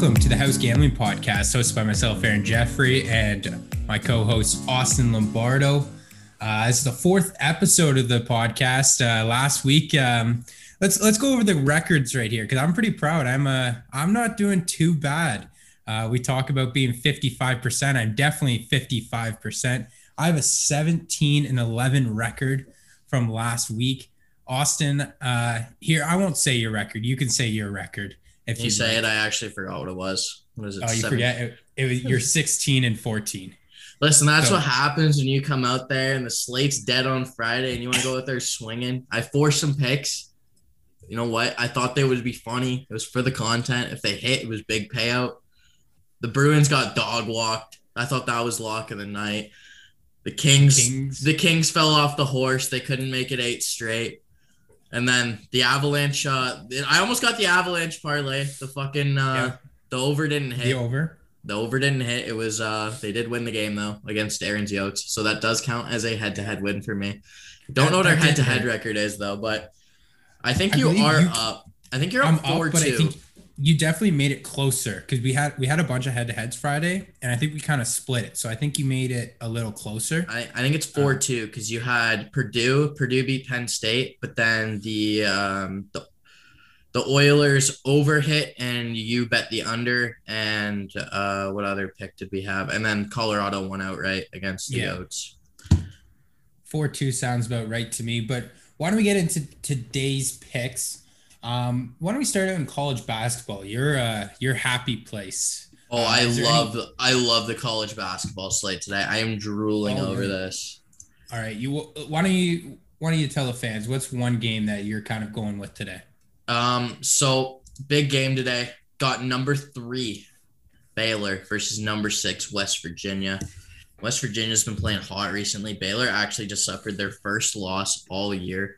Welcome to the House Gambling Podcast, hosted by myself, Aaron Jeffrey, and my co-host Austin Lombardo. Uh, is the fourth episode of the podcast. Uh, last week, um, let's let's go over the records right here because I'm pretty proud. I'm uh, I'm not doing too bad. Uh, we talk about being 55%. I'm definitely 55%. I have a 17 and 11 record from last week. Austin, uh, here I won't say your record. You can say your record if you, you say it. I actually forgot what it was. What is it? Oh, you forget it, it was you're 16 and 14. Listen, that's so, what happens when you come out there and the slate's dead on Friday and you want to go out there swinging. I forced some picks. You know what? I thought they would be funny. It was for the content. If they hit, it was big payout. The Bruins got dog walked. I thought that was lock of the night. The Kings, Kings, the Kings fell off the horse. They couldn't make it eight straight. And then the Avalanche. Uh, I almost got the Avalanche parlay. The fucking uh, yeah. the over didn't hit. The over. The over didn't hit. It was uh they did win the game though against Aaron's Yokes, so that does count as a head-to-head win for me. Don't that, know what our head-to-head record is though, but I think I you are you, up. I think you're up I'm four up, two. You definitely made it closer because we had we had a bunch of head-to-heads Friday, and I think we kind of split it. So I think you made it a little closer. I, I think it's four um, two because you had Purdue. Purdue beat Penn State, but then the um the the Oilers over hit and you bet the under. And uh, what other pick did we have? And then Colorado won outright against the yeah. Goats. Four two sounds about right to me. But why don't we get into today's picks? Um, why don't we start out in college basketball? Your uh, your happy place. Oh, uh, I love any... I love the college basketball slate today. I am drooling oh, over this. All right, you why don't you why don't you tell the fans what's one game that you're kind of going with today? Um, so big game today. Got number three, Baylor versus number six, West Virginia. West Virginia's been playing hot recently. Baylor actually just suffered their first loss all year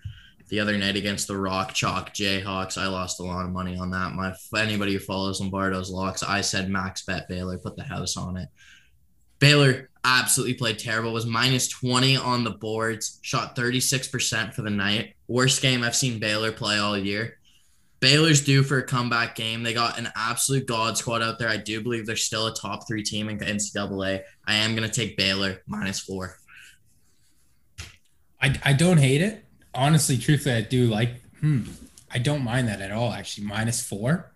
the other night against the Rock Chalk Jayhawks. I lost a lot of money on that. My anybody who follows Lombardo's locks, I said max bet Baylor, put the house on it. Baylor absolutely played terrible. Was minus 20 on the boards, shot 36% for the night. Worst game I've seen Baylor play all year. Baylor's due for a comeback game. They got an absolute god squad out there. I do believe they're still a top three team in the NCAA. I am going to take Baylor minus four. I, I don't hate it honestly, truthfully, I do like. Hmm, I don't mind that at all. Actually, minus four.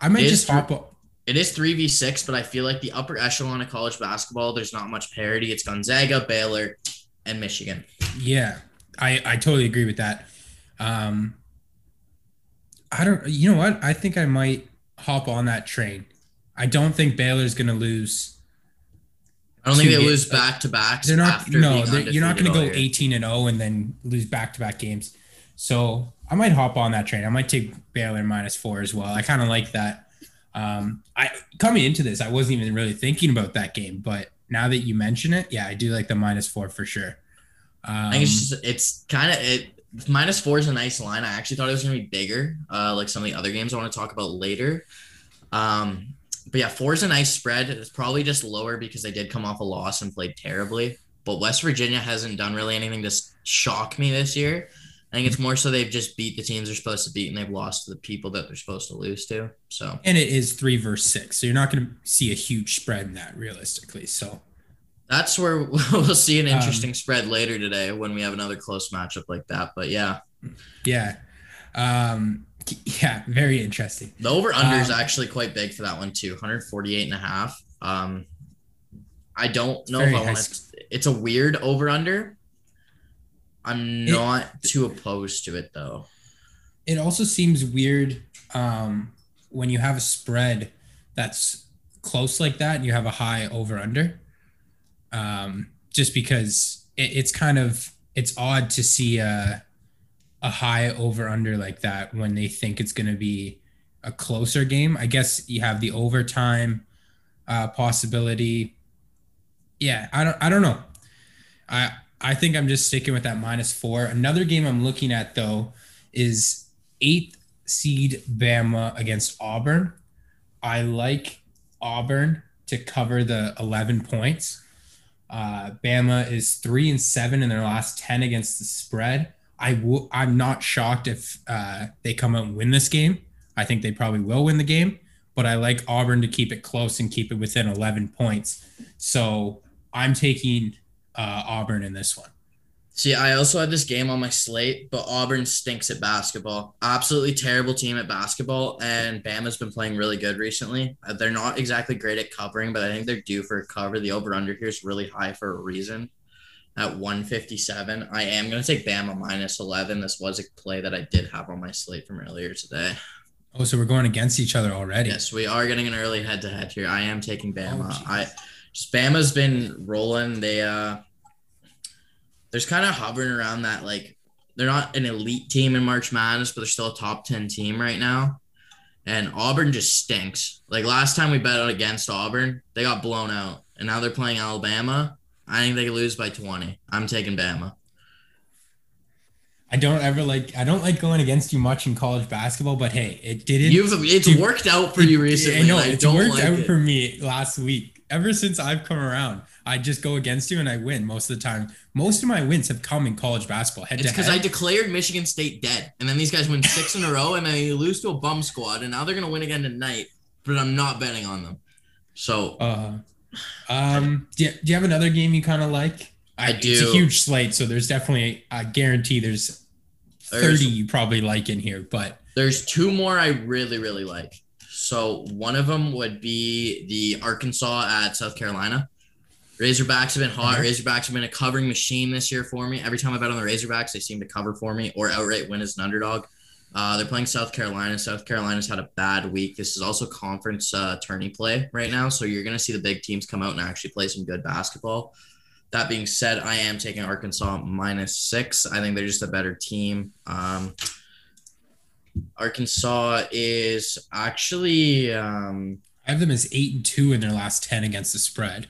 I might just hop up. It is three v six, but I feel like the upper echelon of college basketball, there's not much parity. It's Gonzaga, Baylor, and Michigan. Yeah, I I totally agree with that. Um, I don't. You know what? I think I might hop on that train. I don't think Baylor's going to lose I don't think they lose back to back. They're not. No, they're, you're not going to go 18 and 0 and then lose back to back games. So I might hop on that train. I might take Baylor minus four as well. I kind of like that. Um, I coming into this, I wasn't even really thinking about that game, but now that you mention it, yeah, I do like the minus four for sure. Um, I think it's just, it's kind of it. Minus four is a nice line. I actually thought it was going to be bigger, uh, like some of the other games I want to talk about later. Um, but yeah, four is a nice spread. It's probably just lower because they did come off a loss and played terribly. But West Virginia hasn't done really anything to shock me this year. I think it's more so they've just beat the teams they're supposed to beat and they've lost to the people that they're supposed to lose to. So and it is three versus six, so you're not going to see a huge spread in that realistically. So that's where we'll see an um, interesting um, spread later today when we have another close matchup like that. But yeah, yeah. Um, Yeah, very interesting. The over under is um, actually quite big for that one too 148 and a half. Um, I don't know if I want to. It's a weird over under. I'm not it, too opposed to it though. It also seems weird um, when you have a spread that's close like that and you have a high over under. Um, just because it, it's kind of it's odd to see a a high over under like that when they think it's going to be a closer game. I guess you have the overtime uh, possibility. Yeah, I don't I don't know. I I think I'm just sticking with that minus four. Another game I'm looking at though is eighth seed Bama against Auburn. I like Auburn to cover the 11 points. Uh, Bama is three and seven in their last 10 against the spread. I will. I'm not shocked if uh, they come out and win this game. I think they probably will win the game. but I like Auburn to keep it close and keep it within 11 points. So I'm taking uh, Auburn in this one. See, I also had this game on my slate, but Auburn stinks at basketball. Absolutely terrible team at basketball, and Bama's been playing really good recently. Uh, they're not exactly great at covering, but I think they're due for a cover. The over under here is really high for a reason. At 157, I am going to take Bama minus 11. This was a play that I did have on my slate from earlier today. Oh, so we're going against each other already. Yes, we are getting an early head to head here. I am taking Bama. Oh, I just Bama's been rolling. They uh there's kind of hovering around that like they're not an elite team in March Madness, but they're still a top 10 team right now. And Auburn just stinks. Like last time we bet against Auburn, they got blown out. And now they're playing Alabama. I think they could lose by 20. I'm taking Bama. I don't ever like I don't like going against you much in college basketball, but hey, it didn't. You've it's it, worked out for you recently. I know it's worked like out it. for me last week. Ever since I've come around, I just go against you and I win most of the time. Most of my wins have come in college basketball. Head to head. it's because I declared Michigan State dead, and then these guys win six in a row, and then they lose to a bum squad, and now they're gonna win again tonight. But I'm not betting on them. So, uh, um, do you, do you have another game you kind of like? I, do. It's a huge slate, so there's definitely I guarantee there's thirty there's, you probably like in here, but there's two more I really really like. So one of them would be the Arkansas at South Carolina. Razorbacks have been hot. Razorbacks have been a covering machine this year for me. Every time I bet on the Razorbacks, they seem to cover for me or outright win as an underdog. Uh, they're playing South Carolina. South Carolina's had a bad week. This is also conference uh, tourney play right now, so you're going to see the big teams come out and actually play some good basketball. That being said, I am taking Arkansas minus six. I think they're just a better team. Um, Arkansas is actually. Um, I have them as eight and two in their last ten against the spread.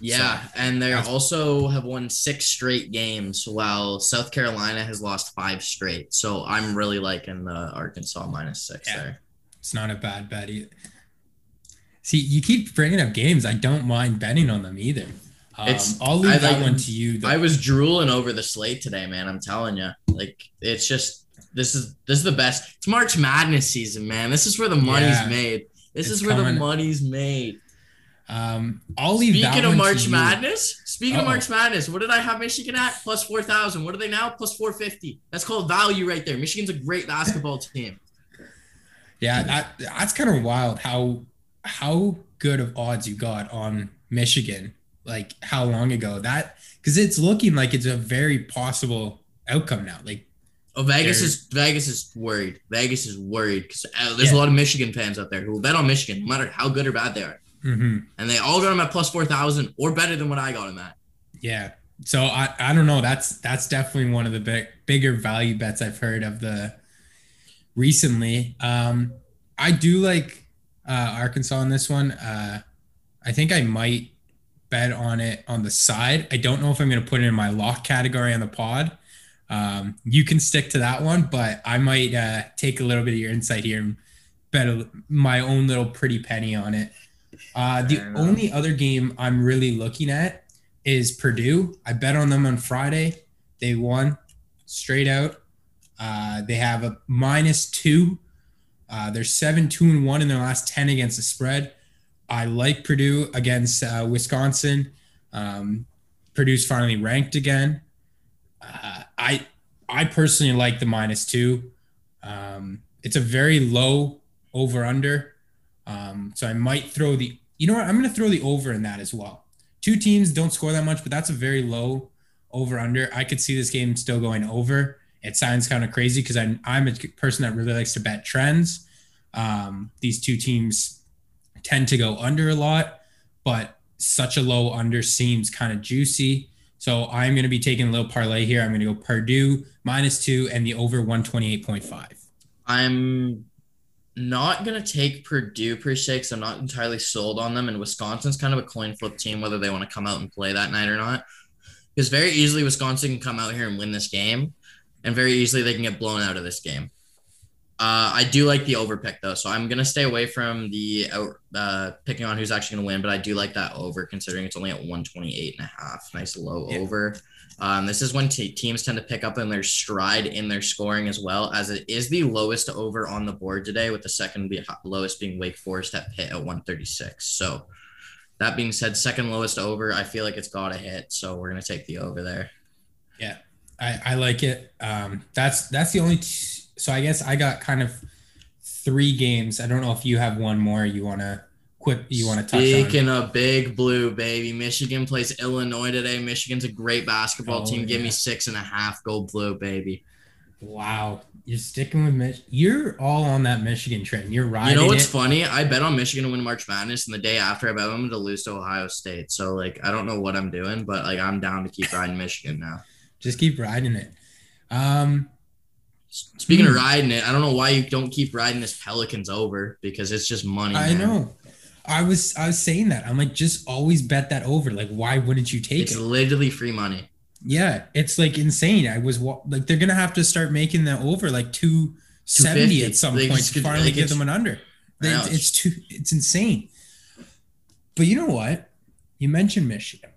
Yeah, so, and they also have won six straight games, while South Carolina has lost five straight. So I'm really liking the Arkansas minus six yeah, there. It's not a bad bet either. See, you keep bringing up games. I don't mind betting on them either. Um, it's I'll leave I, that like, one to you. Though. I was drooling over the slate today, man. I'm telling you, like it's just this is this is the best. It's March Madness season, man. This is where the money's yeah, made. This is where coming. the money's made. Um, I'll leave. Speaking of March Madness, speaking Uh-oh. of March Madness, what did I have Michigan at? Plus four thousand. What are they now? Plus four fifty. That's called value right there. Michigan's a great basketball team. Yeah, that that's kind of wild. How how good of odds you got on Michigan? Like how long ago that? Because it's looking like it's a very possible outcome now. Like Oh, Vegas is Vegas is worried. Vegas is worried because uh, there's yeah. a lot of Michigan fans out there who will bet on Michigan, no matter how good or bad they are. Mm-hmm. And they all got them at plus four thousand or better than what I got them at. Yeah. So I, I don't know. That's that's definitely one of the big bigger value bets I've heard of the recently. Um, I do like uh, Arkansas in this one. Uh, I think I might bet on it on the side. I don't know if I'm going to put it in my lock category on the pod. Um, you can stick to that one, but I might uh, take a little bit of your insight here and bet a, my own little pretty penny on it. Uh, the only other game I'm really looking at is Purdue. I bet on them on Friday. They won straight out. Uh, they have a minus two. Uh, they're seven, two, and one in their last 10 against the spread. I like Purdue against uh, Wisconsin. Um, Purdue's finally ranked again. Uh, I I personally like the minus two. Um, it's a very low over under. Um, so I might throw the, you know what? I'm going to throw the over in that as well. Two teams don't score that much, but that's a very low over under. I could see this game still going over. It sounds kind of crazy because I'm, I'm a person that really likes to bet trends. Um, these two teams tend to go under a lot, but such a low under seems kind of juicy. So I'm going to be taking a little parlay here. I'm going to go Purdue minus two and the over 128.5. I'm not going to take Purdue per se because I'm not entirely sold on them. And Wisconsin's kind of a coin flip team, whether they want to come out and play that night or not. Because very easily Wisconsin can come out here and win this game, and very easily they can get blown out of this game. Uh, I do like the over pick though, so I'm gonna stay away from the uh, picking on who's actually gonna win, but I do like that over considering it's only at 128 and a half. Nice low yeah. over. Um, this is when t- teams tend to pick up in their stride in their scoring as well, as it is the lowest over on the board today, with the second be- lowest being Wake Forest at Pitt at 136. So, that being said, second lowest over, I feel like it's got to hit. So we're gonna take the over there. Yeah, I, I like it. Um, that's that's the only. T- so I guess I got kind of three games. I don't know if you have one more you want to quit. You want to touch Speaking on. of big blue, baby, Michigan plays Illinois today. Michigan's a great basketball oh, team. Yeah. Give me six and a half. gold blue, baby. Wow, you're sticking with Mich. You're all on that Michigan train. You're riding. You know what's it. funny? I bet on Michigan to win March Madness, and the day after, I bet them to lose to Ohio State. So like, I don't know what I'm doing, but like, I'm down to keep riding Michigan now. Just keep riding it. Um, Speaking mm. of hmm. riding it, I don't know why you don't keep riding this Pelicans over because it's just money. I man. know. I was I was saying that. I'm like, just always bet that over. Like, why wouldn't you take it's it? It's literally free money. Yeah, it's like insane. I was like, they're gonna have to start making that over like two seventy at some they point to finally give them an under. They, it's too. It's insane. But you know what? You mentioned Michigan.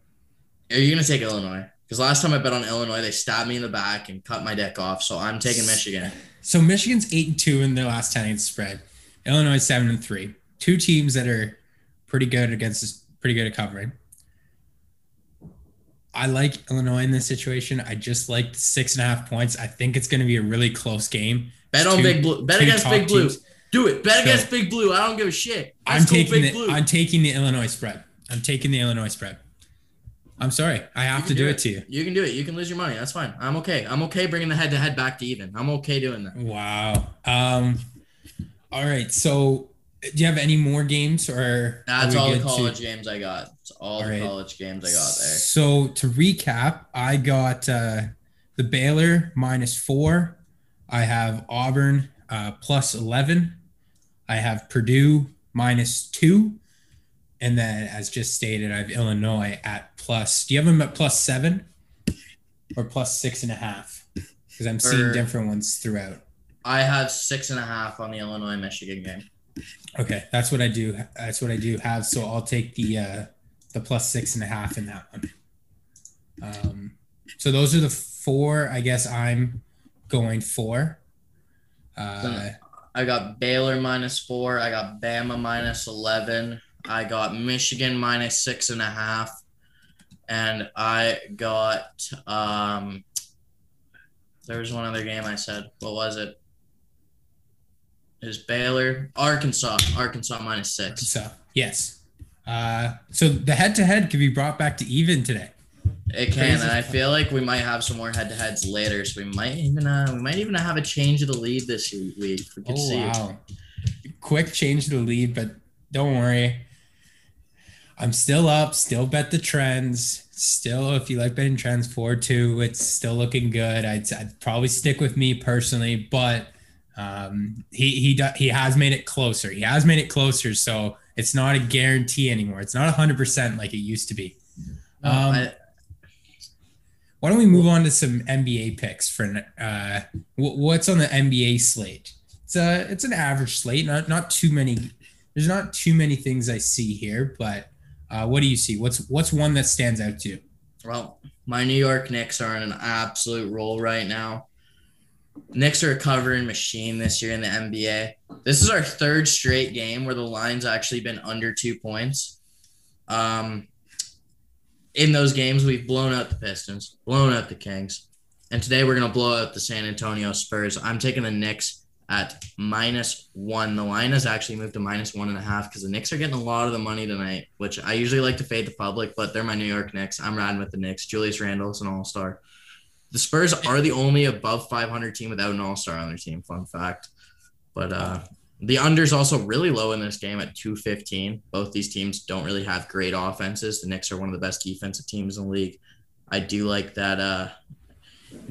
Are you gonna take Illinois? Because last time I bet on Illinois, they stabbed me in the back and cut my deck off. So I'm taking Michigan. So Michigan's eight and two in their last ten against spread. Illinois seven and three. Two teams that are pretty good against this, pretty good at covering. I like Illinois in this situation. I just like six and a half points. I think it's going to be a really close game. Bet on two, Big Blue. Bet against Big Blue. Teams. Do it. Bet so, against Big Blue. I don't give a shit. Let's I'm taking the, Blue. I'm taking the Illinois spread. I'm taking the Illinois spread. I'm sorry. I have to do, do it. it. to you. You can do it. You can lose your money. That's fine. I'm okay. I'm okay bringing the head to head back to even. I'm okay doing that. Wow. Um. All right. So, do you have any more games or? That's all the college to... games I got. It's all, all the right. college games I got there. So to recap, I got uh, the Baylor minus four. I have Auburn uh, plus eleven. I have Purdue minus two. And then, as just stated, I have Illinois at plus. Do you have them at plus seven or plus six and a half? Because I'm seeing different ones throughout. I have six and a half on the Illinois Michigan game. Okay, that's what I do. That's what I do have. So I'll take the uh, the plus six and a half in that one. Um, so those are the four. I guess I'm going for. Uh, I got Baylor minus four. I got Bama minus eleven. I got Michigan minus six and a half, and I got um. There was one other game I said. What was it? Is Baylor, Arkansas, Arkansas minus six. Arkansas, yes. Uh, so the head-to-head can be brought back to even today. It can, and I feel like we might have some more head-to-heads later. So we might even uh, we might even have a change of the lead this week. We could oh, see. Wow. Quick change of the lead, but don't worry. I'm still up, still bet the trends. Still, if you like betting trends, four two, it's still looking good. I'd, I'd probably stick with me personally, but um, he he he has made it closer. He has made it closer, so it's not a guarantee anymore. It's not hundred percent like it used to be. Um, I, why don't we move on to some NBA picks for uh, what's on the NBA slate? It's a it's an average slate, not not too many. There's not too many things I see here, but uh, what do you see? What's what's one that stands out to you? Well, my New York Knicks are in an absolute roll right now. Knicks are a covering machine this year in the NBA. This is our third straight game where the line's actually been under two points. Um, in those games, we've blown out the Pistons, blown out the Kings, and today we're gonna blow out the San Antonio Spurs. I'm taking the Knicks at minus one. The line has actually moved to minus one and a half because the Knicks are getting a lot of the money tonight, which I usually like to fade the public, but they're my New York Knicks. I'm riding with the Knicks. Julius Randle's an all star. The Spurs are the only above 500 team without an all star on their team. Fun fact. But uh, the under's also really low in this game at 215. Both these teams don't really have great offenses. The Knicks are one of the best defensive teams in the league. I do like that. Uh,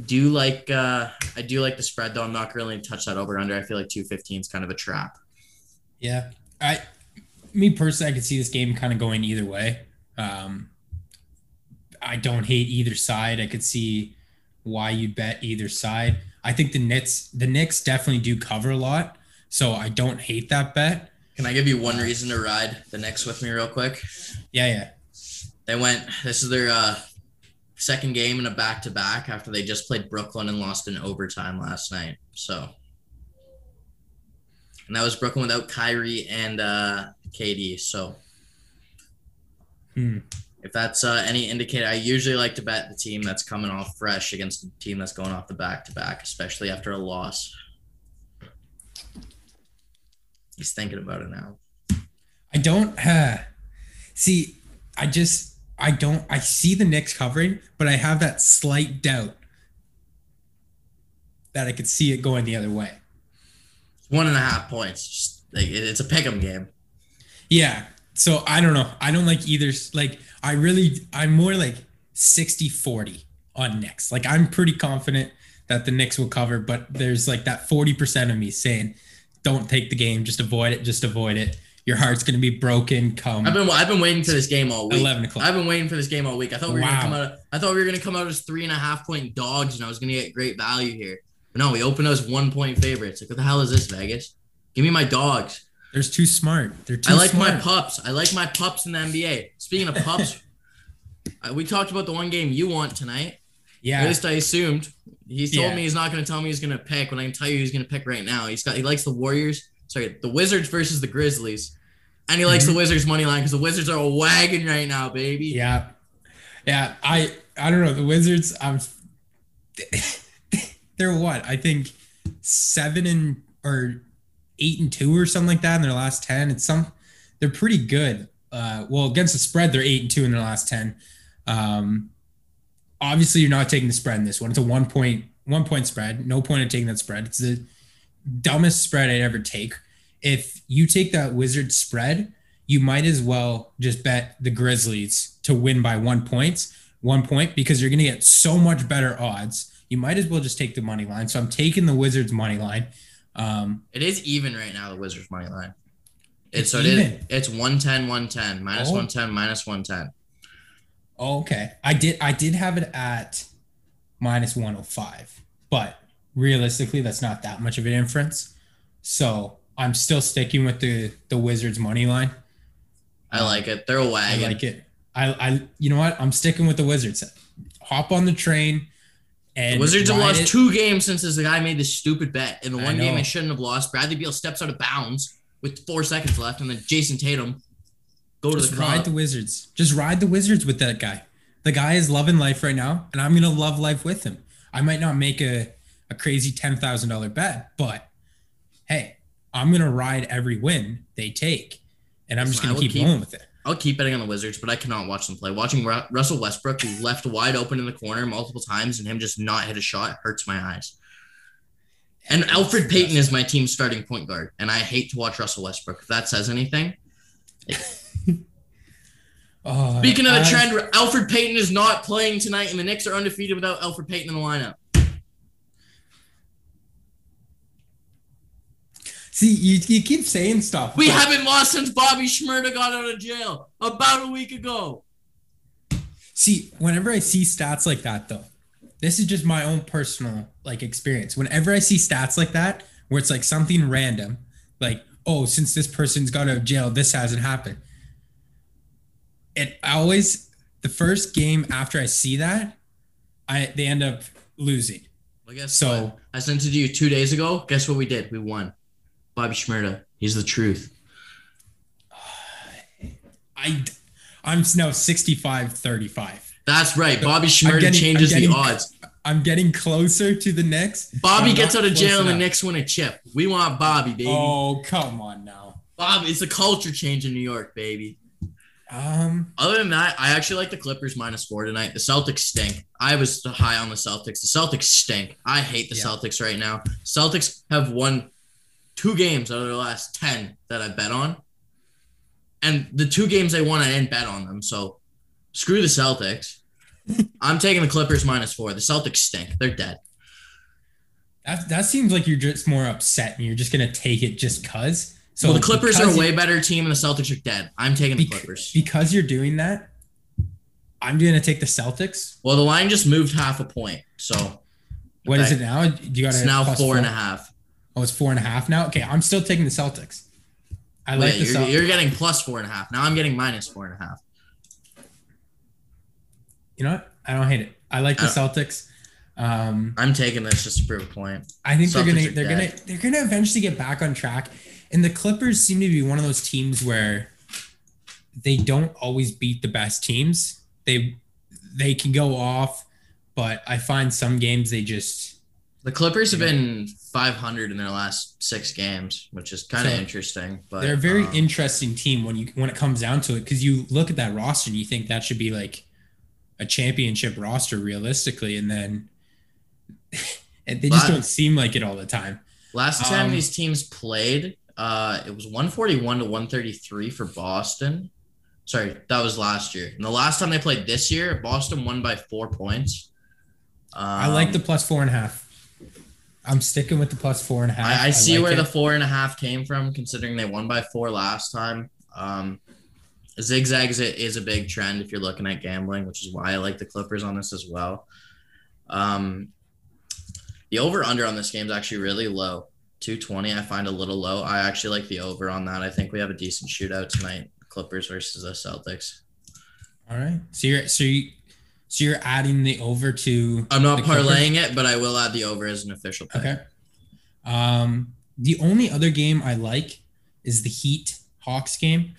do like uh I do like the spread though. I'm not really touch that over under. I feel like 215 is kind of a trap. Yeah. I me personally I could see this game kind of going either way. Um I don't hate either side. I could see why you bet either side. I think the Knicks the Knicks definitely do cover a lot, so I don't hate that bet. Can I give you one reason to ride the Knicks with me real quick? Yeah, yeah. They went. This is their uh, second game in a back to back after they just played Brooklyn and lost in overtime last night. So, and that was Brooklyn without Kyrie and uh, KD. So, Hmm. If that's uh, any indicator, I usually like to bet the team that's coming off fresh against the team that's going off the back to back, especially after a loss. He's thinking about it now. I don't uh, see. I just I don't. I see the Knicks covering, but I have that slight doubt that I could see it going the other way. One and a half points. Just, like, it's a pick'em game. Yeah. So I don't know. I don't like either. Like I really, I'm more like 60 40 on Knicks. Like I'm pretty confident that the Knicks will cover, but there's like that 40% of me saying, don't take the game, just avoid it, just avoid it. Your heart's gonna be broken come I've been I've been waiting for this game all week. 11 o'clock. I've been waiting for this game all week. I thought we were Wow. gonna come out. I thought we were gonna come out as three and a half point dogs, and I was gonna get great value here. But no, we opened as one point favorites. Like, what the hell is this, Vegas? Give me my dogs. They're too smart. They're too I like smart. my pups. I like my pups in the NBA. Speaking of pups, we talked about the one game you want tonight. Yeah. At least I assumed. He told Yeah. me he's not going to tell me he's going to pick. When I can tell you he's going to pick right now. He's got he likes the Warriors. Sorry, the Wizards versus the Grizzlies, and he likes Mhm. the Wizards money line because the Wizards are a wagon right now, baby. Yeah. Yeah. I I don't know. The Wizards, I'm they're what? I think seven and or eight and two or something like that in their last ten. It's some they're pretty good. Uh well against the spread, they're eight and two in their last ten. Um obviously you're not taking the spread in this one. It's a one point one point spread. No point in taking that spread. It's the dumbest spread I'd ever take. If you take that Wizard spread, you might as well just bet the Grizzlies to win by one points, one point, because you're going to get so much better odds. You might as well just take the money line. So I'm taking the Wizards money line. Um, It is even right now, the Wizards money line. It's, It's so it is, it's 110, 110, minus Oh. 110, minus 110. oh, okay, I did I did have it at minus 105, but realistically, that's not that much of an inference. So I'm still sticking with the the Wizards money line. I like it. They're a I wagon. like it. I, I, you know what? I'm sticking with the Wizards. Hop on the train. And The Wizards have lost two games since this guy made this stupid bet. In the I one game they shouldn't have lost, Bradley Beal steps out of bounds with four seconds left, and then Jayson Tatum go to Just the ride the Wizards. Just ride the Wizards with that guy. The guy is loving life right now, and I'm gonna love life with him. I might not make a, a crazy ten thousand dollar bet, but hey, I'm gonna ride every win they take, and I'm just gonna keep keep- going with it. I'll keep betting on the Wizards, but I cannot watch them play. Watching Ru- Russell Westbrook left wide open in the corner multiple times and him just not hit a shot hurts my eyes. And Elfrid Payton is my team's starting point guard, and I hate to watch Russell Westbrook. If that says anything. Oh, Speaking of the trend, Elfrid Payton is not playing tonight, and the Knicks are undefeated without Elfrid Payton in the lineup. See, you, you keep saying stuff. We haven't lost since Bobby Shmurda got out of jail about a week ago. See, whenever I see stats like that, though, this is just my own personal like experience. Whenever I see stats like that, where it's like something random, like oh, since this person's got out of jail, this hasn't happened. It always the first game after I see that, I they end up losing. Well, guess So- what? I sent it to you two days ago. Guess what we did? We won. Bobby Shmurda. He's the truth. I I'm now 65 35. That's right. Bobby Shmurda getting- changes I'm the getting- odds. I'm getting closer to the next. Bobby gets out of jail and the next one win a chip. We want Bobby, baby. Oh, come on now. Bob, it's a culture change in New York, baby. Um Other than that, I actually like the Clippers minus four tonight. The Celtics stink. I was high on the Celtics. The Celtics stink. I hate the Yeah. Celtics right now. Celtics have won two games out of the last 10 that I bet on. And the two games they won, I didn't bet on them. So screw the Celtics. I'm taking the Clippers minus four. The Celtics stink. They're dead. That that seems like you're just more upset and you're just gonna take it just cause. So So the Clippers are a way better team and the Celtics are dead. I'm taking the Clippers. because you're doing that. I'm gonna take the Celtics. Well, the line just moved half a point. So What is it now? You got It's now four and a half. Oh, it's four and a half now. Okay, I'm still taking the Celtics. I Well, like the you're, Celtics. you're getting plus four and a half. Now I'm getting minus four and a half. You know what? I don't hate it. I like the I Celtics. Um, I'm taking this just to prove a point. I think they're gonna they're dead. gonna they're gonna eventually get back on track. And the Clippers seem to be one of those teams where they don't always beat the best teams. They they can go off, but I find some games they just The Clippers have been 500 in their last six games, which is kind of So, interesting. But they're a very um, interesting team when you when it comes down to it because you look at that roster and you think that should be like a championship roster realistically, and then and they just don't seem like it all the time. last time um, these teams played, uh, it was 141 to 133 for Boston. Sorry, that was last year. And the last time they played this year, Boston won by four points. Um, I like the plus four and a half. I'm sticking with the plus four and a half. I, I see like where it. the four and a half came from, considering they won by four last time. Um, zigzags is a big trend if you're looking at gambling, which is why I like the Clippers on this as well. Um, the over under on this game is actually really low. 220, I find a little low. I actually like the over on that. I think we have a decent shootout tonight. Clippers versus the Celtics. All right. So you're so you so you're adding the over to I'm not Clippers? parlaying it, but I will add the over as an official. Okay. Um, the only other game I like is the Heat Hawks game.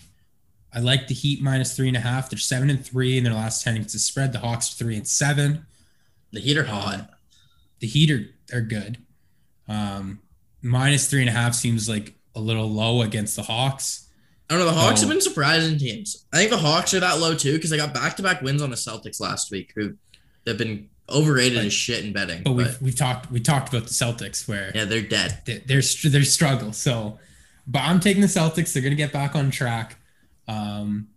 I like the Heat minus three and a half. They're seven and three in their last ten against the spread. The Hawks three and seven. The Heat are Um, hot. The Heat are, are good. Um, minus three and a half seems like a little low against the Hawks. I don't know. The Hawks No. have been surprising teams. I think the Hawks are that low too because they got back to back wins on the Celtics last week, who they've been overrated But- as shit in betting. But But, we've we've talked we talked about the Celtics where yeah, they're dead. th- there's there's struggle. So, but I'm taking the Celtics. They're gonna get back on track. Um,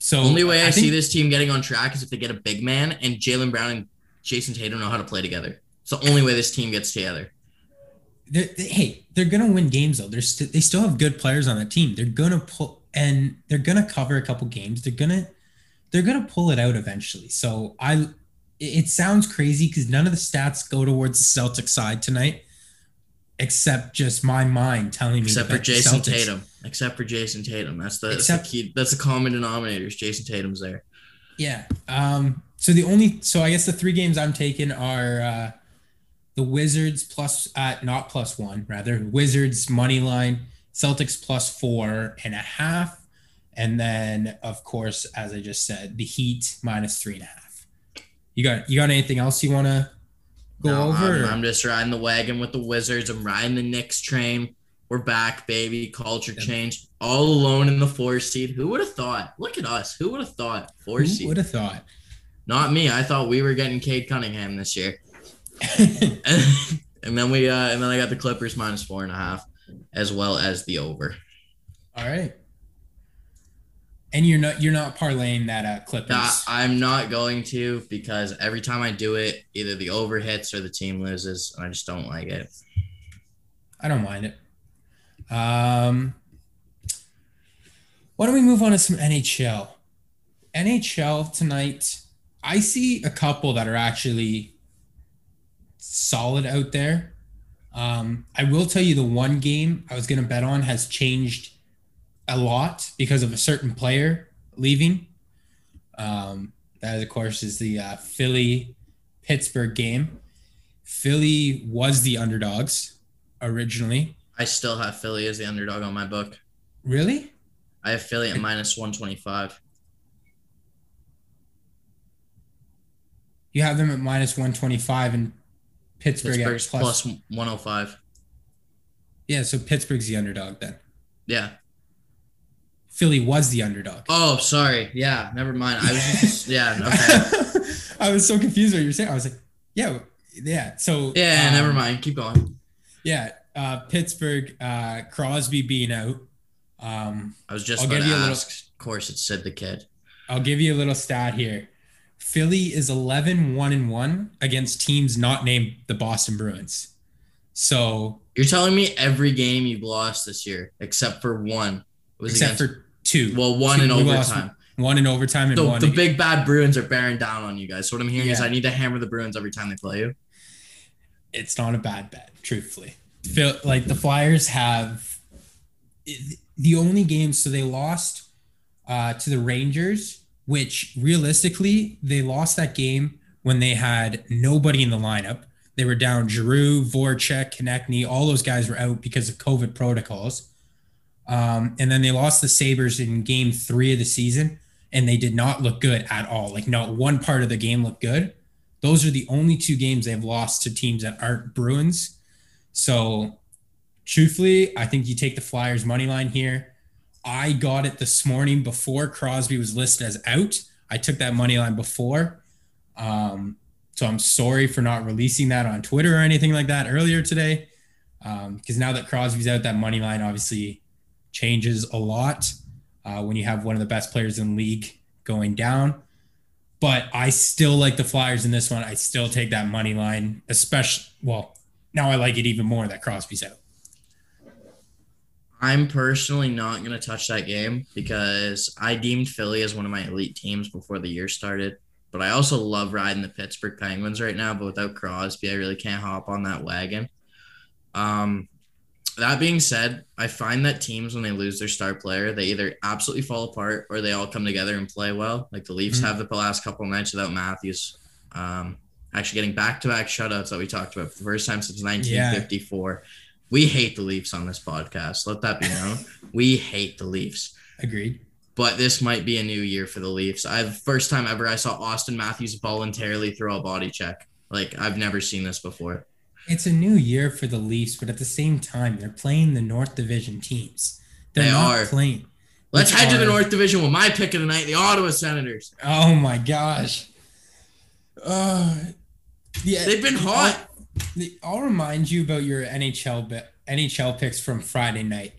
so Only way I, see think- this team getting on track is if they get a big man and Jaylen Brown and Jayson Tatum know how to play together. It's the only way this team gets together. They're, they, hey, they're gonna win games though. They're st- they still have good players on that team. They're gonna pull and they're gonna cover a couple games. They're gonna they're gonna pull it out eventually. So I, it- sounds crazy because none of the stats go towards the Celtic side tonight, except just my mind telling me. Except for Jayson Celtics. Tatum. Except for Jayson Tatum. That's the, that's Except- the key. That's the common denominator. Is Jayson Tatum's there. Yeah. Um, so the only so I guess the three games I'm taking are uh, the Wizards plus at not plus one rather Wizards money line, Celtics plus four and a half, and then of course as I just said the Heat minus three and a half. You got you got anything else you want to go No, over? I'm, I'm just riding the wagon with the Wizards. I'm riding the Knicks train. We're back, baby. Culture change. All alone in the four seed. Who would have thought? Look at us. Who would have thought? Four Who seed. would have thought? Not me. I thought we were getting Cade Cunningham this year. and then we uh and then I got the Clippers minus four and a half, as well as the over. All right. And you're not you're not parlaying that uh, Clippers. Nah, I'm not going to because every time I do it, either the over hits or the team loses, and I just don't like it. I don't mind it. Um, why don't we move on to some NHL? NHL tonight. I see a couple that are actually solid out there. Um, I will tell you the one game I was going to bet on has changed a lot because of a certain player leaving. Um, that, of course, is the uh, Philly Pittsburgh game. Philly was the underdogs originally. I still have Philly as the underdog on my book. Really? I have Philly at minus one twenty five. You have them at minus 125 and Pittsburgh Pittsburgh's plus, plus one hundred five. Yeah, so Pittsburgh's the underdog then. Yeah. Philly was the underdog. Oh, sorry. Yeah. Never mind. I was just yeah. Okay. I was so confused what you were saying. I was like, yeah, yeah. So Yeah. um, never mind. Keep going. Yeah, uh, Pittsburgh, uh, Crosby being out. Um, I was just I'll about give to you a little- ask. Of course, it's Sid the kid. I'll give you a little stat here. Philly is 11 1 and 1 against teams not named the Boston Bruins. So, You're telling me every game you've lost this year, except for one, was except against for two. well, one two- in lost overtime. One in overtime and The, one. the big bad Bruins are bearing down on you guys. So what I'm hearing is I need to hammer the Bruins every time they play you. it's not a bad bet, truthfully. Feel like the Flyers have the only game, so they lost uh, to the Rangers, which realistically they lost that game when they had nobody in the lineup. They were down Giroux, Voracek, Konecny, all those guys were out because of COVID protocols. Um, and then they lost the Sabres in game three of the season, and they did not look good at all. Like, not one part of the game looked good. Those are the only two games they've lost to teams that aren't Bruins. So, truthfully, I think you take the Flyers money line here. I got it this morning before Crosby was listed as out. I took that money line before. Um, so I'm sorry for not releasing that on Twitter or anything like that earlier today. Because um, now that Crosby's out, that money line obviously changes a lot uh, when you have one of the best players in league going down. But I still like the Flyers in this one. I still take that money line, especially, well, now I like it even more that Crosby's out. I'm personally not going to touch that game because I deemed Philly as one of my elite teams before the year started. But I also love riding the Pittsburgh Penguins right now. But without Crosby, I really can't hop on that wagon. Um, that being said, I find that teams when they lose their star player, they either absolutely fall apart or they all come together and play well. Like the Leafs mm-hmm. have the last couple nights without Matthews. Um, actually getting back-to-back shutouts that we talked about for the first time since 1954. Yeah. We hate the Leafs on this podcast. Let that be known. we hate the Leafs. Agreed. But this might be a new year for the Leafs. I first time ever I saw Auston Matthews voluntarily throw a body check. Like I've never seen this before. It's a new year for the Leafs, but at the same time, they're playing the North Division teams. They're they not are playing. Let's head to the North Division with my pick of the night, the Ottawa Senators. Oh my gosh. Uh, yeah, they've been hot. I'll, remind you about your NHL NHL picks from Friday night.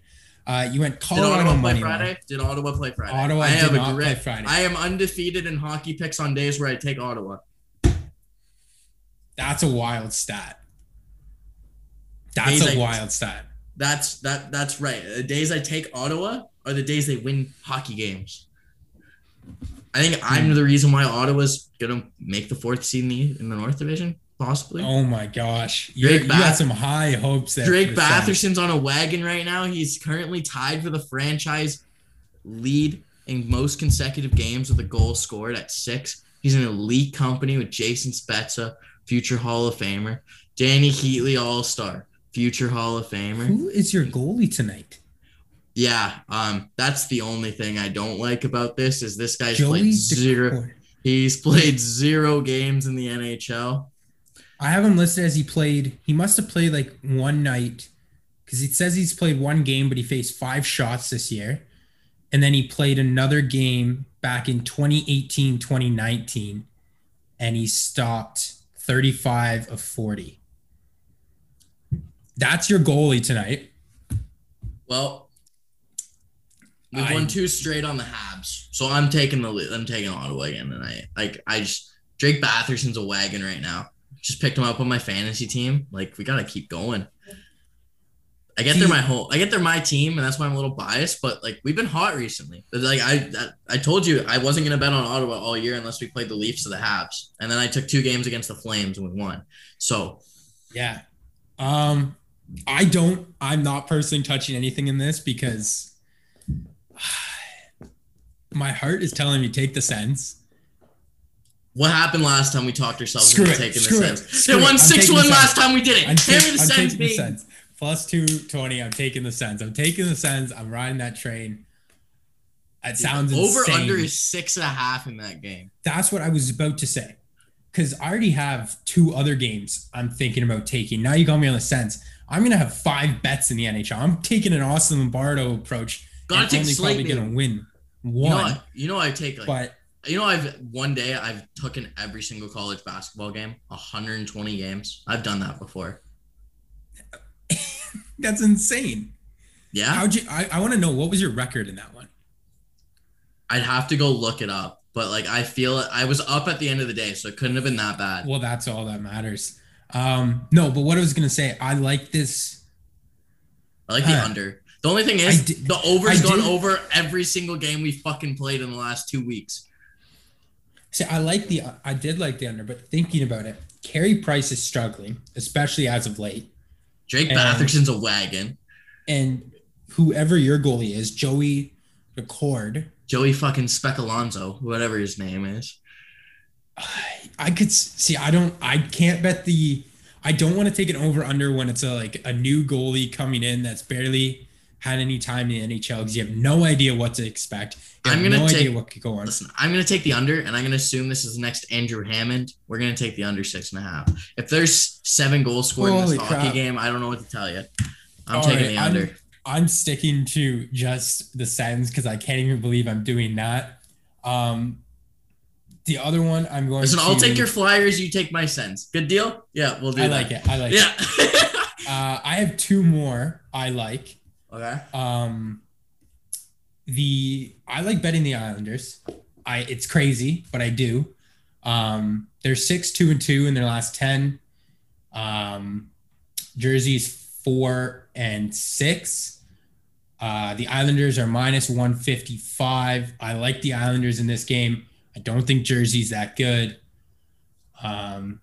Uh, you went Colorado Did Ottawa play Friday? Line. Did Ottawa play Friday? Ottawa I did not play Friday. I am undefeated in hockey picks on days where I take Ottawa. That's a wild stat. That's days a I, wild stat. That's that. That's right. The days I take Ottawa are the days they win hockey games. I think I'm hmm. the reason why Ottawa's gonna make the fourth seed in the in the North Division, possibly. Oh my gosh, Drake you got some high hopes there. Drake Batherson's on a wagon right now. He's currently tied for the franchise lead in most consecutive games with a goal scored at six. He's an elite company with Jason Spezza, future Hall of Famer, Dany Heatley, All Star, future Hall of Famer. Who is your goalie tonight? Yeah, um, that's the only thing I don't like about this is this guy's Joey played zero. He's played zero games in the NHL. I have him listed as he played. He must have played like one night because it says he's played one game, but he faced five shots this year. And then he played another game back in 2018, 2019, and he stopped 35 of 40. That's your goalie tonight. Well, we've I, won two straight on the Habs, so I'm taking the I'm taking Ottawa again tonight. Like I just Drake Batherson's a wagon right now. Just picked him up on my fantasy team. Like we gotta keep going. I get they're my whole I get they're my team, and that's why I'm a little biased. But like we've been hot recently. Like I I told you I wasn't gonna bet on Ottawa all year unless we played the Leafs or the Habs, and then I took two games against the Flames and we won. So yeah, um, I don't. I'm not personally touching anything in this because my heart is telling me take the Sens. What happened last time we talked ourselves screw into it, taking the Sens? They won six one last time we did it. I'm, take, the, I'm taking the Sens. Plus two twenty. I'm taking the Sens. I'm taking the Sens. I'm riding that train. It sounds over insane. under is six and a half in that game. That's what I was about to say. Because I already have two other games I'm thinking about taking. Now you got me on the Sens. I'm gonna have five bets in the NHL. I'm taking an Austin Lombardo approach. Gotta take only probably gonna win one. You know, I, you know I take like, but you know I've one day I've taken every single college basketball game, 120 games. I've done that before. That's insane. Yeah. How'd you? I, I want to know what was your record in that one. I'd have to go look it up, but like I feel it, I was up at the end of the day, so it couldn't have been that bad. Well, that's all that matters. Um, no, but what I was gonna say, I like this. I like the uh, under. The only thing is did, the over's I gone did, over every single game we fucking played in the last two weeks. See, I like the I did like the under, but thinking about it, Carey Price is struggling, especially as of late. Drake And- Batherson's a wagon. And whoever your goalie is, Joey Daccord, Joey fucking Speck Alonso, whatever his name is. I could see. I don't. I can't bet the. I don't want to take an over under when it's a like a new goalie coming in that's barely had any time in the NHL because you have no idea what to expect. I'm have gonna no take- idea what could go on. Listen, I'm gonna take the under, and I'm gonna assume this is the next Andrew Hammond. We're gonna take the under six and a half. If there's seven goals scored in Holy this hockey game, I don't know what to tell you. I'm All taking right, the I'm- under. I'm sticking to just the sentence because I can't even believe I'm doing that. Um, the other one I'm going. Listen, to, I'll take your flyers. You take my Sens. Good deal. Yeah, we'll do I that. like it. I like Yeah. it. Uh, I have two more I like. Okay. Um, the I like betting the Islanders. I it's crazy, but I do. Um, they're six, two, and two in their last ten. Um, Jersey's four and six. Uh, the Islanders are minus 155. I like the Islanders in this game. I don't think Jersey's that good. Um,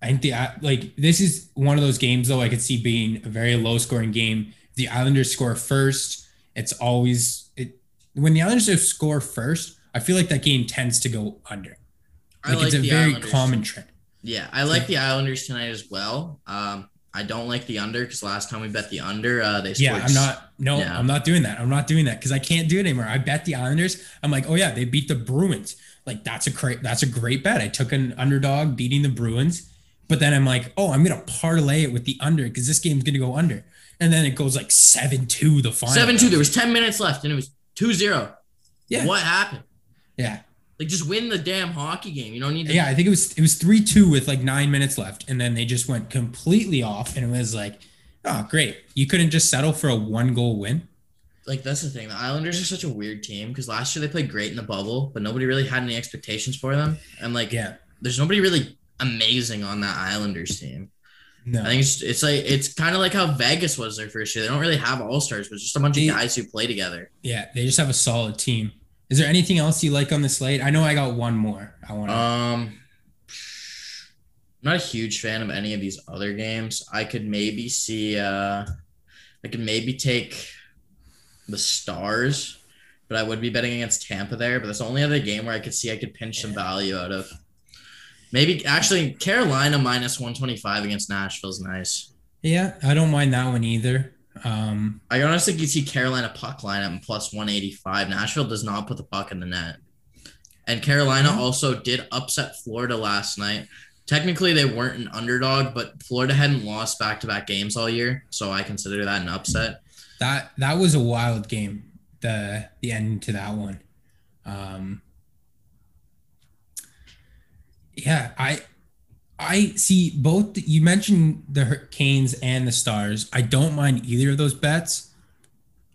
I think the like this is one of those games though I could see being a very low scoring game. The Islanders score first. It's always it when the Islanders score first. I feel like that game tends to go under. I Like, like it's a the very Islanders. common trend. Yeah, I like the Islanders tonight as well. Um, I don't like the under because last time we bet the under, uh, they scored. Yeah, I'm not. No. I'm not doing that. I'm not doing that because I can't do it anymore. I bet the Islanders. I'm like, oh yeah, they beat the Bruins. Like that's a great. That's a great bet. I took an underdog beating the Bruins, but then I'm like, oh, I'm gonna parlay it with the under because this game's gonna go under, and then it goes like seven two the final. seven two. There was ten minutes left, and it was 2-0. Yeah. What happened? Yeah, Like, just win the damn hockey game. You don't need to. yeah. I think it was it was three two with like nine minutes left, and then they just went completely off, and it was like, oh great, you couldn't just settle for a one goal win. Like that's the thing. The Islanders are such a weird team because last year they played great in the bubble, but nobody really had any expectations for them. And like, Yeah, there's nobody really amazing on that Islanders team. no, I think it's it's like it's kind of like how Vegas was their first year. They don't really have all stars, but just a bunch They- of guys who play together. Yeah, they just have a solid team. Is there anything else you like on the slate? I know I got one more. I want to. Um, I'm not a huge fan of any of these other games. I could maybe see. Uh, I could maybe take the Stars, but I would be betting against Tampa there. But that's the only other game where I could see I could pinch some value out of. Maybe actually Carolina minus 125 against Nashville is nice. yeah, I don't mind that one either. Um, I honestly could see Carolina puck line at plus 185. Nashville does not put the puck in the net. And Carolina Yeah. also did upset Florida last night. Technically, they weren't an underdog, but Florida hadn't lost back to back games all year. So I consider that an upset. that that was a wild game. The the end to that one. Um, yeah, I I see both. You mentioned the Hurricanes and the Stars. I don't mind either of those bets.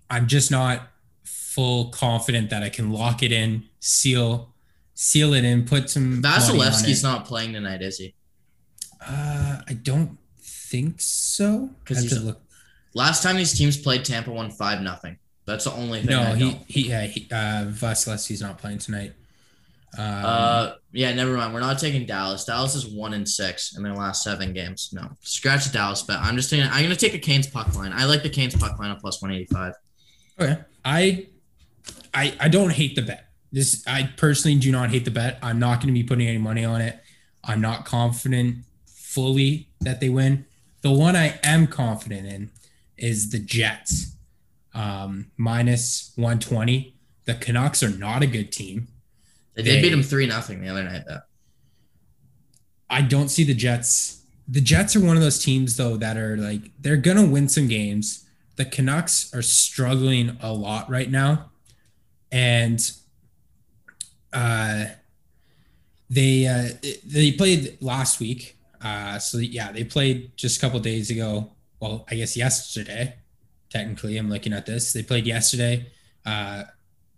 I'm just not full confident that I can lock it in, seal seal it in, put some. Vasilevskiy's not playing tonight, is he? Uh, I don't think so. Because he's- look. Last time these teams played, Tampa won 5 nothing. That's the only thing. No, I he he yeah he uh Vasilevskiy's not playing tonight. Um, Uh, yeah, never mind. We're not taking Dallas. Dallas is one and six in their last seven games. No, scratch the Dallas bet. I'm just taking. I'm gonna take a Canes puck line. I like the Canes puck line at plus 185. okay, I I I don't hate the bet. This I personally do not hate the bet. I'm not going to be putting any money on it. I'm not confident fully that they win. The one I am confident in is the Jets, um, minus 120. The Canucks are not a good team. They They- beat them three nothing the other night though. I don't see the Jets. The Jets are one of those teams though that are like they're gonna win some games. The Canucks are struggling a lot right now, and uh, they uh, they played last week. Uh, so yeah, they played just a couple days ago. Well, I guess yesterday. Technically, I'm looking at this. They played yesterday. Uh,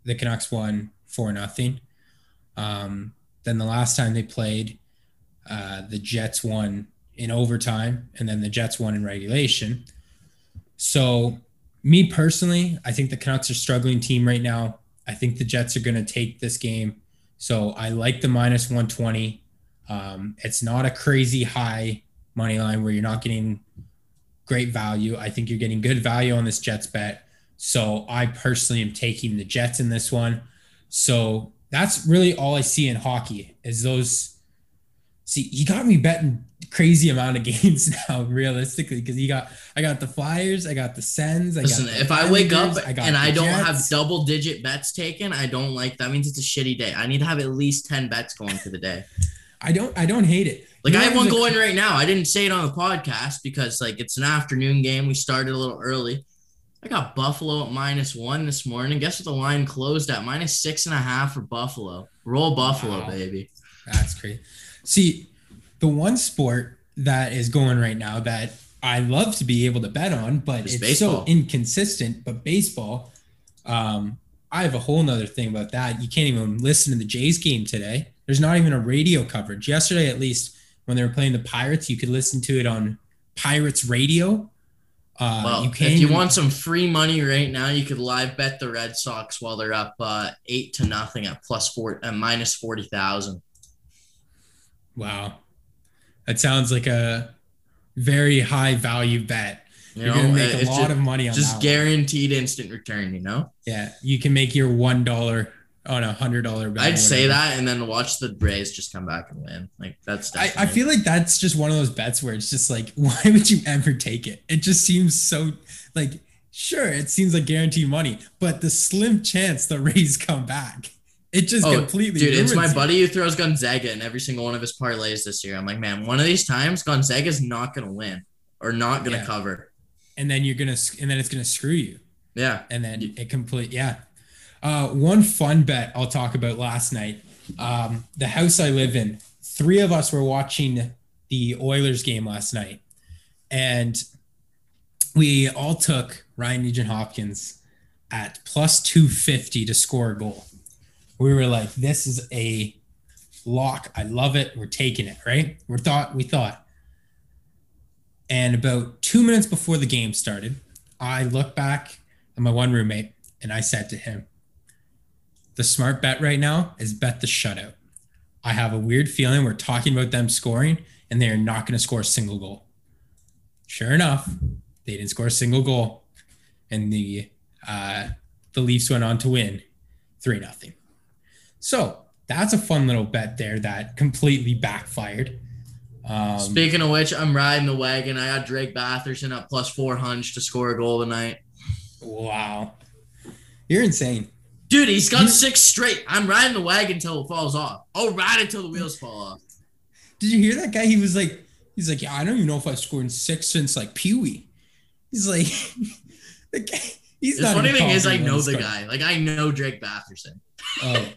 the Canucks won four nothing. Um, then the last time they played, uh, the Jets won in overtime, and then the Jets won in regulation. So, me personally, I think the Canucks are struggling team right now. I think the Jets are going to take this game. So, I like the minus 120. Um, it's not a crazy high money line where you're not getting great value. I think you're getting good value on this Jets bet. So I personally am taking the Jets in this one. So that's really all I see in hockey is those. See, he got me betting crazy amount of games now, realistically, because he got I got the Flyers, I got the Sens. I Listen, if I wake up I and I don't have double digit bets taken, I don't like that means it's a shitty day. I need to have at least 10 bets going for the day. I don't I don't hate it. Like You I have one there's a- going right now. I didn't say it on the podcast because like it's an afternoon game. We started a little early. I got Buffalo at minus one this morning. Guess what the line closed at? Minus six and a half for Buffalo. Roll Buffalo, Wow. baby. That's crazy. See, the one sport that is going right now that I love to be able to bet on, but It's it's, so inconsistent. But baseball, um, I have a whole nother thing about that. You can't even listen to the Jays game today. There's not even a radio coverage. Yesterday, at least, when they were playing the Pirates, you could listen to it on Pirates radio. Uh, Well, you if you want some free money right now, you could live bet the Red Sox while they're up uh, eight to nothing at plus four at minus forty thousand. wow, that sounds like a very high value bet. You You're know, gonna make a lot just, of money on just that one. guaranteed instant return. You know, Yeah, you can make your one dollar on a hundred dollar bet. I'd say that and then watch the Rays just come back and win. Like that's. I, I feel like that's just one of those bets where it's just like, why would you ever take it? It just seems so like, sure, it seems like guaranteed money, but the slim chance the Rays come back, it just Oh, completely. Dude, it's my you. buddy who throws Gonzaga in every single one of his parlays this year. I'm like, man, one of these times Gonzaga's not gonna win or not gonna Yeah. cover. and then you're gonna, and then it's gonna screw you, Yeah. and then it complete, yeah. Uh, one fun bet I'll talk about last night. Um, the house I live in, three of us were watching the Oilers game last night, and we all took Ryan Nugent Hopkins at plus 250 to score a goal. We were like, this is a lock. I love it. We're taking it, right? We thought we thought. And about two minutes before the game started, I looked back at my one roommate and I said to him, the smart bet right now is bet the shutout. I have a weird feeling we're talking about them scoring and they are not going to score a single goal. Sure enough, they didn't score a single goal, and the uh, the Leafs went on to win three nothing. So that's a fun little bet there that completely backfired. Um, Speaking of which, I'm riding the wagon. I got Drake Batherson at plus four hunch to score a goal tonight. wow, you're insane. Dude, he's got six straight. I'm riding the wagon until it falls off. I'll ride it till the wheels fall off. Did you hear that guy? He was like, he's like, yeah, I don't even know if I've scored six since like Pee Wee. He's like, the guy, he's The not. funny thing is, I know the he guy. Like I know Drake Batherson. Oh,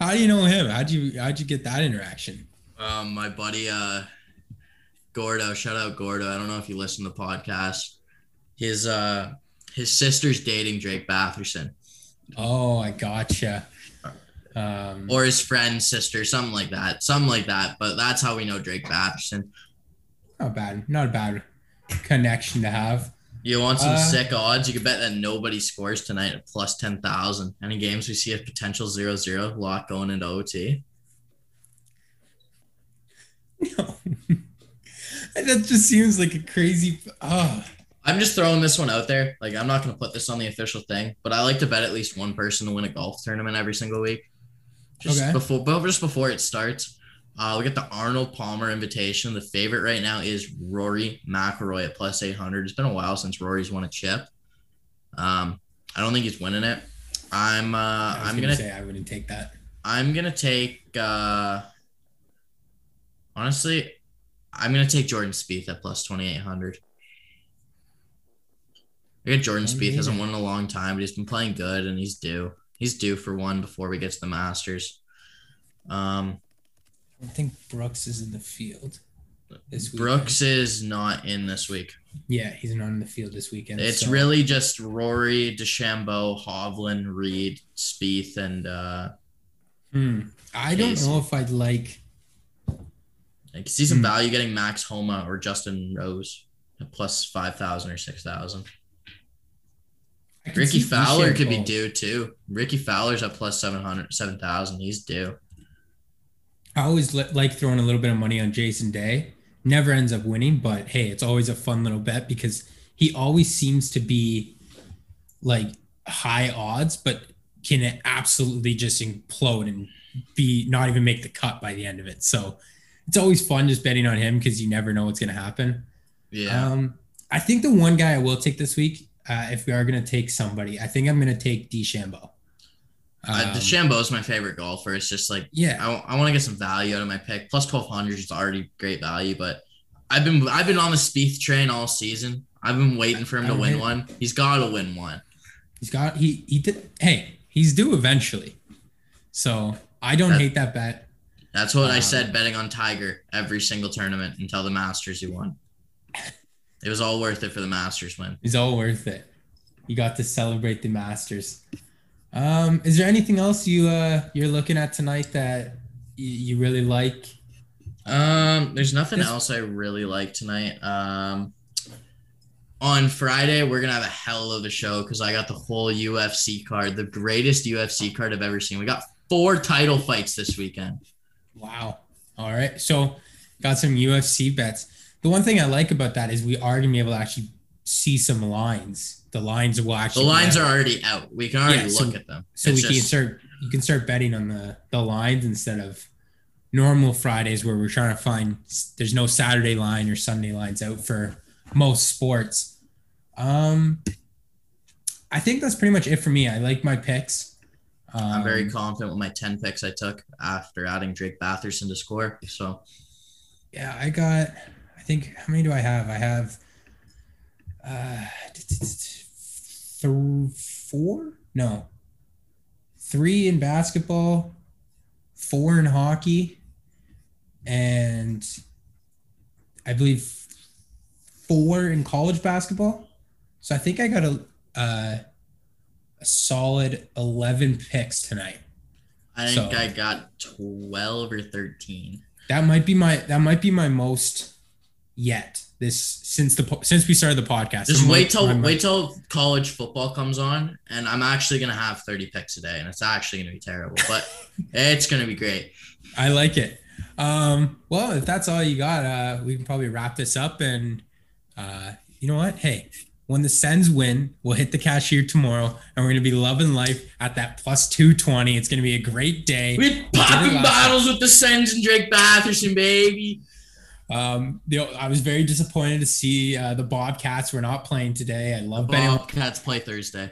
how do you know him? How'd you how'd you get that interaction? Um, my buddy uh Gordo, shout out Gordo. I don't know if you listen to the podcast. His uh his sister's dating Drake Batherson. Oh, I gotcha. Um, Or his friend's sister, something like that. Something like that. But that's how we know Drake Batherson. not bad, not a bad connection to have. You want some Uh, sick odds? You can bet that nobody scores tonight at plus ten thousand. Any games we see a potential 0-0 lock going into OT. No, that just seems like a crazy. Oh, I'm just throwing this one out there. Like, I'm not going to put this on the official thing, but I like to bet at least one person to win a golf tournament every single week. Just okay. before, but just before it starts, uh, we get the Arnold Palmer invitation. The favorite right now is Rory McIlroy at plus 800. It's been a while since Rory's won a chip. Um, I don't think he's winning it. I'm, uh, I'm going to say I wouldn't take that. I'm going to take, uh, honestly, I'm going to take Jordan Spieth at plus 2,800. I get Jordan Spieth hasn't won in a long time, but he's been playing good and he's due. He's due for one before we get to the Masters. Um, I think Brooks is in the field. Brooks is not in this week. Yeah, he's not in the field this weekend. It's so. really just Rory, DeChambeau, Hovland, Reed, Spieth, and uh, hmm. I don't know if I'd like. I can see some hmm. value getting Max Homa or Justin Rose plus five thousand or six thousand. Rickie Fowler could be due too. Rickie Fowler's at plus 700, 7,000. He's due. I always li- like throwing a little bit of money on Jason Day. Never ends up winning, but hey, it's always a fun little bet because he always seems to be like high odds, but can absolutely just implode and be not even make the cut by the end of it. So it's always fun just betting on him because you never know what's going to happen. Yeah. Um, I think the one guy I will take this week, uh, if we are going to take somebody, I think I'm going to take DeChambeau. uh, Um, DeChambeau is my favorite golfer. It's just like yeah, I, want to get some value out of my pick. Plus twelve hundred is already great value, but I've been I've been on the Spieth train all season. I've been waiting for him to I win one. He's got to win one. he's got he he did. Hey, he's due eventually. So I don't That- hate that bet. That's what I Um, said betting on Tiger every single tournament until the Masters he won. It was all worth it for the Masters win. It's all worth it. You got to celebrate the Masters. Um, is there anything else you uh you're looking at tonight that you, you really like? Um, there's nothing This- else I really like tonight. Um, on Friday we're gonna have a hell of a show because I got the whole UFC card, the greatest UFC card I've ever seen. We got four title fights this weekend. Wow. All right. So got some UFC bets. The one thing I like about that is we are gonna be able to actually see some lines. The lines will actually The lines are already out. We can already Yeah, so- look at them. so It's we can start you can start betting on the the lines instead of normal Fridays where we're trying to find there's no Saturday line or Sunday lines out for most sports. Um I think that's pretty much it for me. I like my picks. Um, I'm very confident with my 10 picks I took after adding Drake Batherson to score. So Yeah, I got. I think how many do I have? I have uh th- four? No, three in basketball, four in hockey, and I believe four in college basketball. So I think I got a uh, a solid eleven picks tonight. I think So- I got 12 or 13. That might be my that might be my most yet this since the since we started the podcast. Just I'm wait like- till I'm wait like- till college football comes on, and I'm actually gonna have 30 picks a day, and it's actually gonna be terrible, but it's gonna be great. I like it. Um, well, if that's all you got, uh, we can probably wrap this up. And uh, you know what? Hey, when the Sens win, we'll hit the cashier tomorrow, and we're gonna be loving life at that plus two twenty. It's gonna be a great day. We did it popping bottles with the Sens and Drake Batherson, baby. Um, I was very disappointed to see uh, the Bobcats were not playing today. I love Bobcats play Thursday.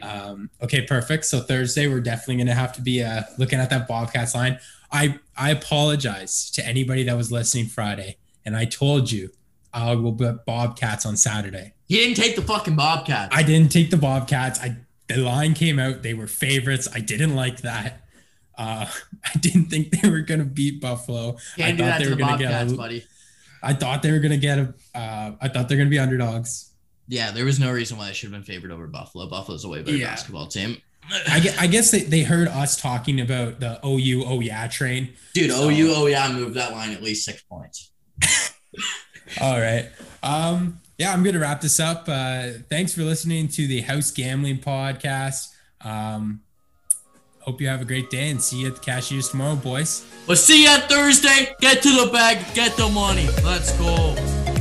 Um, okay, perfect. So Thursday we're definitely going to have to be uh, looking at that Bobcats line. I I apologize to anybody that was listening Friday, and I told you I will bet Bobcats on Saturday. He didn't take the fucking Bobcats. I didn't take the Bobcats. I the line came out; they were favorites. I didn't like that. Uh, I didn't think they were going to beat Buffalo. Can't I thought they to were the gonna get a- buddy. I thought they were going to get a. Uh, I thought they're going to be underdogs. Yeah, there was no reason why they should have been favored over Buffalo. Buffalo's a way better Yeah. basketball team. I guess, I guess they, they heard us talking about the OU oh yeah train. Dude, So- OU, oh yeah, moved that line at least six points. All right. Um, yeah, I'm going to wrap this up. Uh, thanks for listening to the House Gambling Podcast. Um, hope you have a great day and see you at the cashiers tomorrow, boys. We'll see you on Thursday. Get to the bag, get the money. Let's go.